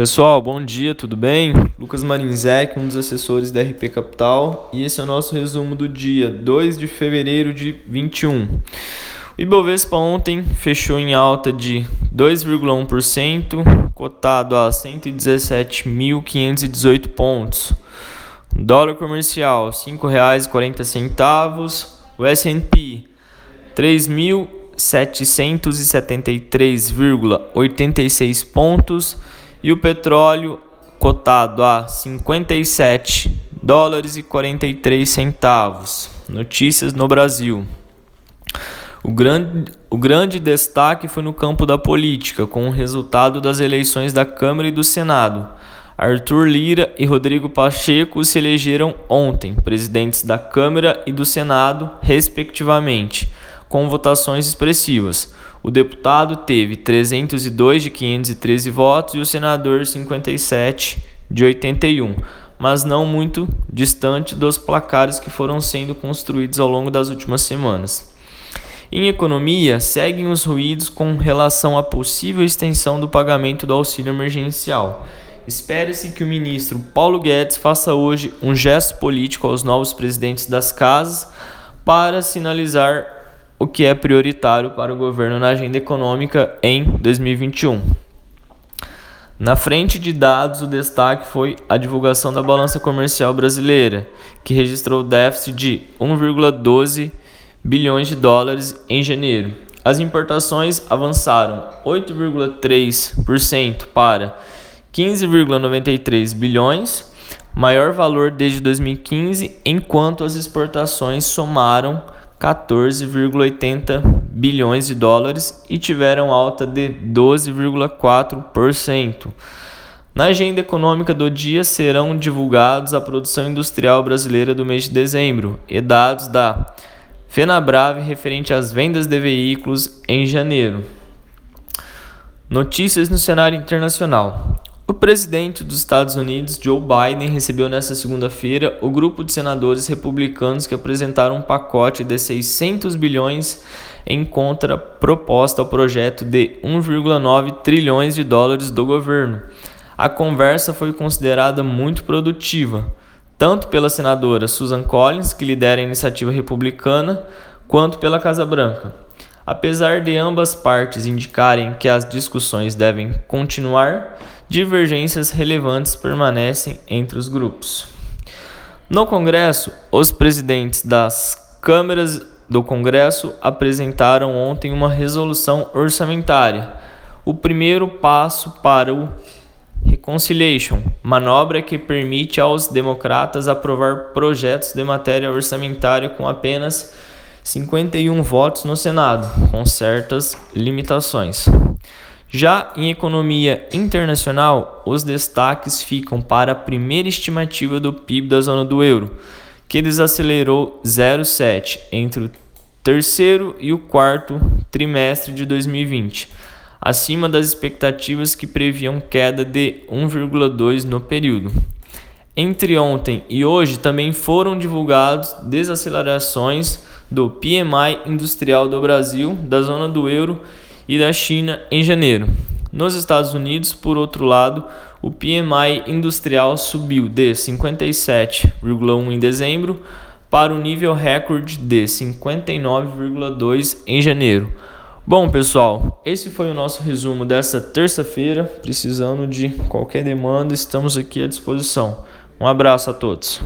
Pessoal, bom dia, tudo bem? Lucas Marinzec, um dos assessores da RP Capital, e esse é o nosso resumo do dia 2 de fevereiro de 21. O Ibovespa ontem fechou em alta de 2,1%, cotado a 117.518 pontos. Dólar comercial R$ 5,40, o S&P 3.773,86 pontos e o petróleo cotado a 57 dólares e 43 centavos. Notícias no Brasil. O grande, o grande destaque foi no campo da política, com o resultado das eleições da Câmara e do Senado. Arthur Lira e Rodrigo Pacheco se elegeram ontem, presidentes da Câmara e do Senado, respectivamente, com votações expressivas. O deputado teve 302 de 513 votos e o senador 57 de 81, mas não muito distante dos placares que foram sendo construídos ao longo das últimas semanas. Em economia, seguem os ruídos com relação à possível extensão do pagamento do auxílio emergencial. Espera-se que o ministro Paulo Guedes faça hoje um gesto político aos novos presidentes das casas para sinalizar o que é prioritário para o governo na agenda econômica em 2021. Na frente de dados, o destaque foi a divulgação da balança comercial brasileira, que registrou déficit de 1,12 bilhões de dólares em janeiro. As importações avançaram 8,3% para 15,93 bilhões, maior valor desde 2015, enquanto as exportações somaram 14,80 bilhões de dólares e tiveram alta de 12,4%. Na agenda econômica do dia serão divulgados a produção industrial brasileira do mês de dezembro e dados da FenaBrave referente às vendas de veículos em janeiro. Notícias no cenário internacional. O presidente dos Estados Unidos, Joe Biden, recebeu nesta segunda-feira o grupo de senadores republicanos que apresentaram um pacote de 600 bilhões em contraproposta ao projeto de 1,9 trilhões de dólares do governo. A conversa foi considerada muito produtiva, tanto pela senadora Susan Collins, que lidera a iniciativa republicana, quanto pela Casa Branca. Apesar de ambas partes indicarem que as discussões devem continuar, divergências relevantes permanecem entre os grupos. No Congresso, os presidentes das câmaras do Congresso apresentaram ontem uma resolução orçamentária, o primeiro passo para o Reconciliation, manobra que permite aos democratas aprovar projetos de matéria orçamentária com apenas 51 votos no Senado, com certas limitações. Já em economia internacional, os destaques ficam para a primeira estimativa do PIB da zona do euro, que desacelerou 0,7 entre o terceiro e o quarto trimestre de 2020, acima das expectativas que previam queda de 1,2 no período. Entre ontem e hoje também foram divulgados desacelerações do PMI industrial do Brasil, da zona do euro e da China em janeiro. Nos Estados Unidos, por outro lado, o PMI industrial subiu de 57,1 em dezembro para o nível recorde de 59,2 em janeiro. Bom, pessoal, esse foi o nosso resumo desta terça-feira. Precisando de qualquer demanda, estamos aqui à disposição. Um abraço a todos.